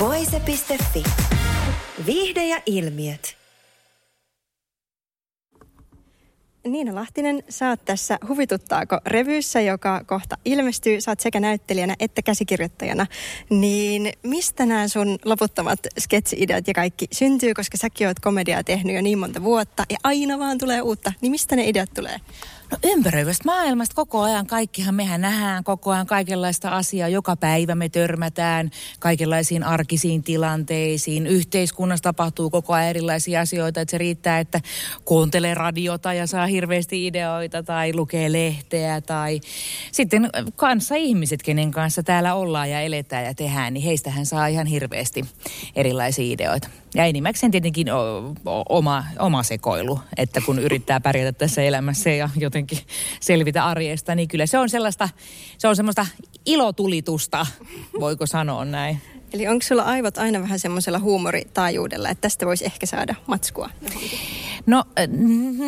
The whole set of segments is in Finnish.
Voise.fi. Viihde ja ilmiöt. Niina Lahtinen, sä oot tässä Huvituttaako revyyssä, joka kohta ilmestyy. Sä oot sekä näyttelijänä että käsikirjoittajana. Niin mistä nämä sun loputtomat sketsi-ideat ja kaikki syntyy, koska säkin oot komediaa tehnyt jo niin monta vuotta ja aina vaan tulee uutta. Niin mistä ne ideat tulee? No ympäröivästä maailmasta koko ajan. Kaikkihan mehän nähdään koko ajan kaikenlaista asiaa. Joka päivä me törmätään kaikenlaisiin arkisiin tilanteisiin. Yhteiskunnassa tapahtuu koko ajan erilaisia asioita. Että se riittää, että kuuntelee radiota ja saa hirveästi ideoita tai lukee lehteä. Tai sitten kanssa ihmiset, kenen kanssa täällä ollaan ja eletään ja tehdään, niin heistähän saa ihan hirveästi erilaisia ideoita. Ja enimmäkseen tietenkin oma, oma sekoilu, että kun yrittää pärjätä tässä elämässä ja jotenkin selvitä arjesta, niin kyllä se on sellaista, se on semmoista ilotulitusta, voiko sanoa näin. Eli onko sulla aivot aina vähän semmoisella huumoritaajuudella, että tästä voisi ehkä saada matskua? No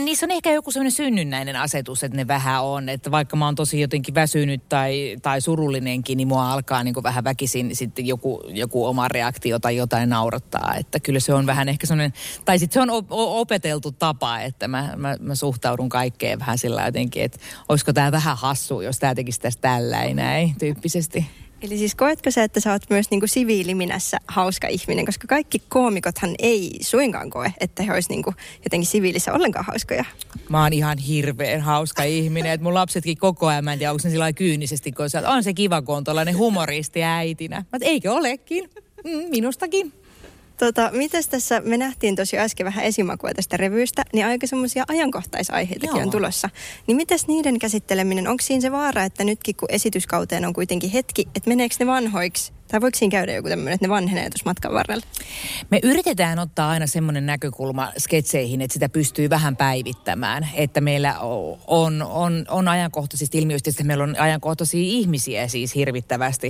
niissä on ehkä joku semmoinen synnynnäinen asetus, että ne vähän on. Että vaikka mä oon tosi jotenkin väsynyt tai, tai surullinenkin, niin mua alkaa niin vähän väkisin sitten joku, joku oma reaktio tai jotain naurattaa. Että kyllä se on vähän ehkä semmoinen, tai sitten se on opeteltu tapa, että mä, mä, mä suhtaudun kaikkeen vähän sillä jotenkin, että olisiko tämä vähän hassu, jos tämä tekisi tästä tällä näin tyyppisesti. Eli siis koetko sä, että sä oot myös niin kuin siviiliminässä hauska ihminen, koska kaikki koomikothan ei suinkaan koe, että he olisivat niin jotenkin siviilissä ollenkaan hauskoja. Mä oon ihan hirveän hauska ihminen, että mun lapsetkin koko ajan, mä en tiedä, onko sillä kyynisesti, kun on se kiva, kun on tuollainen humoristi äitinä. Mä eikö olekin? Mm, minustakin. Tota, mitäs tässä, me nähtiin tosi äsken vähän esimakua tästä revyystä, niin aika semmoisia ajankohtaisaiheitakin Joo. on tulossa. Niin mitäs niiden käsitteleminen, onko siinä se vaara, että nytkin kun esityskauteen on kuitenkin hetki, että meneekö ne vanhoiksi tai voiko siinä käydä joku tämmöinen, että ne vanhenee tuossa matkan varrella? Me yritetään ottaa aina semmoinen näkökulma sketseihin, että sitä pystyy vähän päivittämään. Että meillä on, on, on ajankohtaisista ilmiöistä, että meillä on ajankohtaisia ihmisiä siis hirvittävästi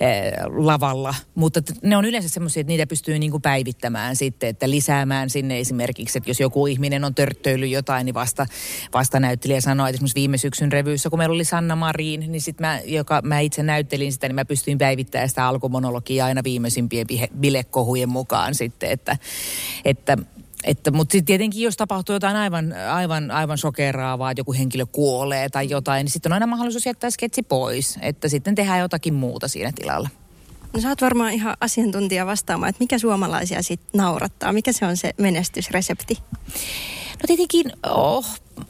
eh, lavalla. Mutta ne on yleensä semmoisia, että niitä pystyy niinku päivittämään sitten, että lisäämään sinne esimerkiksi, että jos joku ihminen on törttöily jotain, niin vasta, vasta näyttelijä sanoi, että esimerkiksi viime syksyn revyyssä, kun meillä oli Sanna Marin, niin sitten mä, joka mä itse näyttelin sitä, niin mä pystyin päivittämään sitä alkumonologia aina viimeisimpien bilekohujen mukaan sitten, että, että että, mutta sitten tietenkin, jos tapahtuu jotain aivan, aivan, aivan sokeraavaa, että joku henkilö kuolee tai jotain, niin sitten on aina mahdollisuus jättää sketsi pois. Että sitten tehdään jotakin muuta siinä tilalla. No sä oot varmaan ihan asiantuntija vastaamaan, että mikä suomalaisia sitten naurattaa? Mikä se on se menestysresepti? No tietenkin, oh,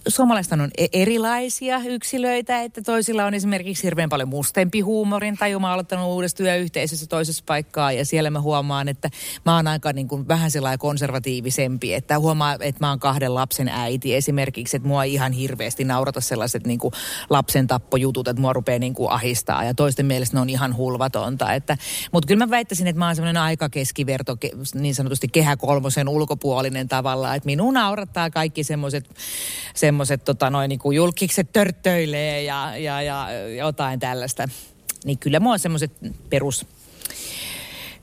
suomalaiset on e- erilaisia yksilöitä, että toisilla on esimerkiksi hirveän paljon mustempi huumorin tai mä aloittanut uudessa työyhteisössä toisessa paikkaa ja siellä mä huomaan, että mä oon aika niin kuin vähän sellainen konservatiivisempi, että huomaa, että mä oon kahden lapsen äiti esimerkiksi, että mua ihan hirveästi naurata sellaiset niin kuin lapsen tappojutut, että mua rupeaa niin kuin ahistaa ja toisten mielestä ne on ihan hulvatonta, että, mutta kyllä mä väittäisin, että mä oon semmoinen aika keskiverto, niin sanotusti kehä kolmosen ulkopuolinen tavalla, että minun naurattaa kaikki semmoiset semmoiset tota, noin niin julkikset törttöilee ja, ja, ja jotain tällaista. Niin kyllä mua semmoiset perus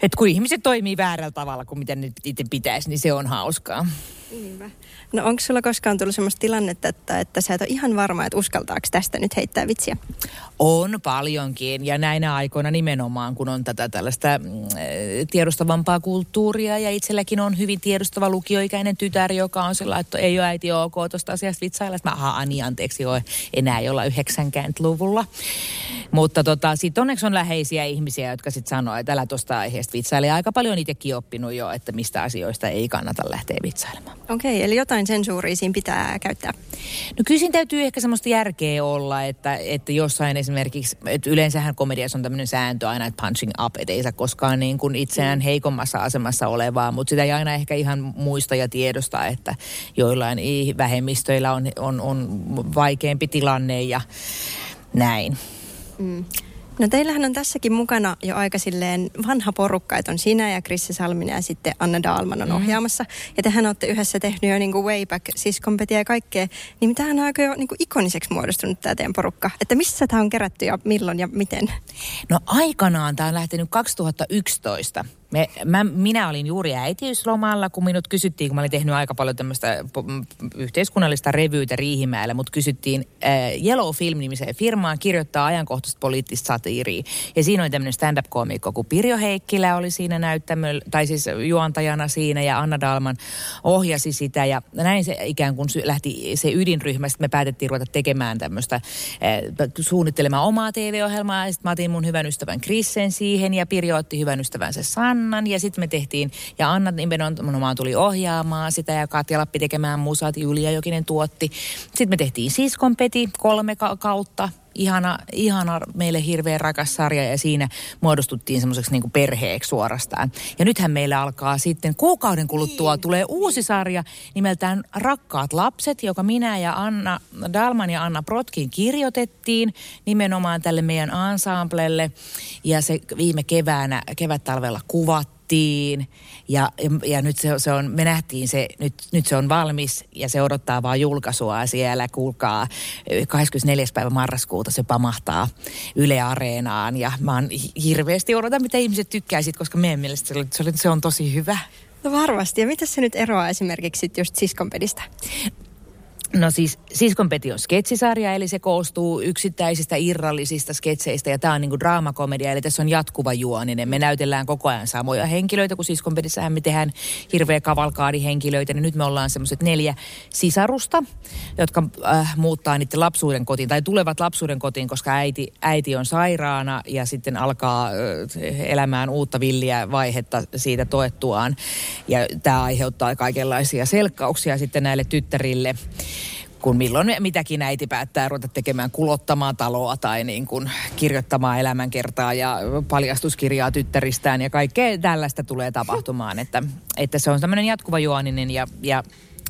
että kun ihmiset toimii väärällä tavalla kuin miten itse pitäisi, niin se on hauskaa. Niinpä. No onko sulla koskaan tullut sellaista tilannetta, että, että sä et ole ihan varma, että uskaltaako tästä nyt heittää vitsiä? On paljonkin ja näinä aikoina nimenomaan, kun on tätä tällaista mm, tiedostavampaa kulttuuria ja itselläkin on hyvin tiedostava lukioikäinen tytär, joka on sellainen, että ei ole äiti ok tuosta asiasta vitsailla. Mä, aha, Ani, anteeksi, joo, enää ei olla 90-luvulla. Mutta tota, sitten onneksi on läheisiä ihmisiä, jotka sitten sanoo, että älä tuosta aiheesta vitsaile. Aika paljon itsekin oppinut jo, että mistä asioista ei kannata lähteä vitsailemaan. Okei, eli jotain sensuuria siinä pitää käyttää. No kyllä siinä täytyy ehkä semmoista järkeä olla, että, että jossain esimerkiksi, että yleensähän komediassa on tämmöinen sääntö aina, että punching up, että ei saa koskaan niin kuin itseään heikommassa asemassa olevaa, mutta sitä ei aina ehkä ihan muista ja tiedosta, että joillain vähemmistöillä on, on, on vaikeampi tilanne ja näin. Mm. No teillähän on tässäkin mukana jo aika silleen vanha porukka, että on sinä ja Krissi Salminen ja sitten Anna Daalman on mm. ohjaamassa. Ja tehän olette yhdessä tehnyt jo niin kuin way back siskompetia ja kaikkea. Niin tämähän on aika jo niin kuin ikoniseksi muodostunut tämä teidän porukka. Että missä tämä on kerätty ja milloin ja miten? No aikanaan tämä on lähtenyt 2011. Me, mä, minä olin juuri äitiyslomalla, kun minut kysyttiin, kun mä olin tehnyt aika paljon tämmöistä yhteiskunnallista revyytä Riihimäellä, mutta kysyttiin äh, Yellow Film-nimiseen firmaan kirjoittaa ajankohtaista poliittista satiiria. Ja siinä oli tämmöinen stand-up-koomikko, kun Pirjo Heikkilä oli siinä näyttämö, tai siis juontajana siinä, ja Anna Dalman ohjasi sitä. Ja näin se ikään kuin lähti se ydinryhmä, sitten me päätettiin ruveta tekemään tämmöistä, äh, suunnittelemaan omaa TV-ohjelmaa, ja sitten mä otin mun hyvän ystävän Krissen siihen, ja Pirjo otti hyvän ystävänsä San Annan ja sitten me tehtiin, ja Anna nimenomaan tuli ohjaamaan sitä ja Katja Lappi tekemään musat, Julia Jokinen tuotti. Sitten me tehtiin Siskonpeti kolme ka- kautta, ihana, ihana meille hirveän rakas sarja ja siinä muodostuttiin semmoiseksi niin perheeksi suorastaan. Ja nythän meillä alkaa sitten kuukauden kuluttua niin. tulee uusi sarja nimeltään Rakkaat lapset, joka minä ja Anna Dalman ja Anna Protkin kirjoitettiin nimenomaan tälle meidän ensemblelle. Ja se viime keväänä, kevät-talvella kuvattiin tehtiin ja, ja, nyt se, se on, me nähtiin se, nyt, nyt se on valmis ja se odottaa vaan julkaisua siellä, kuulkaa, 24. päivä marraskuuta se pamahtaa Yle Areenaan ja mä oon hirveästi odotan, mitä ihmiset tykkäisit, koska meidän mielestä se, se, se on tosi hyvä. No varmasti. Ja mitä se nyt eroaa esimerkiksi just siskonpedistä? No siis Siskonpeti on sketsisarja, eli se koostuu yksittäisistä irrallisista sketseistä ja tämä on niinku draamakomedia, eli tässä on jatkuva juoninen. Me näytellään koko ajan samoja henkilöitä, kun Siskonpedissähän me tehdään hirveä kavalkaadihenkilöitä, niin nyt me ollaan semmoiset neljä sisarusta, jotka äh, muuttaa niiden lapsuuden kotiin tai tulevat lapsuuden kotiin, koska äiti, äiti on sairaana ja sitten alkaa äh, elämään uutta villiä vaihetta siitä toettuaan. Ja tämä aiheuttaa kaikenlaisia selkkauksia sitten näille tyttärille kun milloin mitäkin äiti päättää ruveta tekemään kulottamaan taloa tai niin kuin kirjoittamaan elämänkertaa ja paljastuskirjaa tyttäristään ja kaikkea tällaista tulee tapahtumaan. Että, että se on tämmöinen jatkuva juoninen ja, ja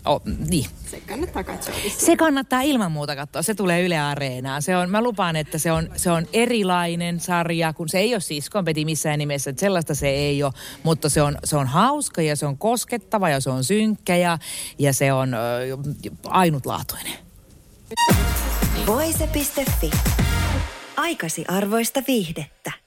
Oh, niin. Se kannattaa katsoa. Se kannattaa ilman muuta katsoa. Se tulee Yle Areenaan. Se on, mä lupaan, että se on, se on erilainen sarja, kun se ei ole siis kompeti missään nimessä. Että sellaista se ei ole, mutta se on, se on hauska ja se on koskettava ja se on synkkä ja, ja se on ö, ainutlaatuinen. Voise.fi. Aikasi arvoista viihdettä.